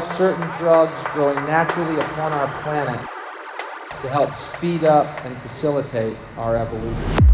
God certain drugs growing naturally upon our planet to help speed up and facilitate our evolution.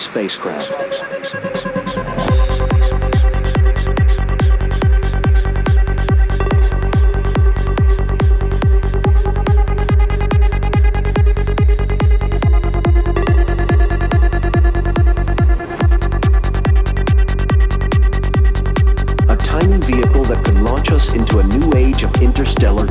Spacecraft. A tiny vehicle that could launch us into a new age of interstellar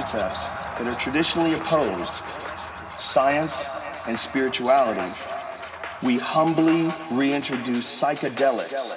concepts that are traditionally opposed science and spirituality, we humbly reintroduce psychedelics.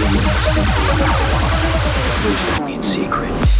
There's a clean secret.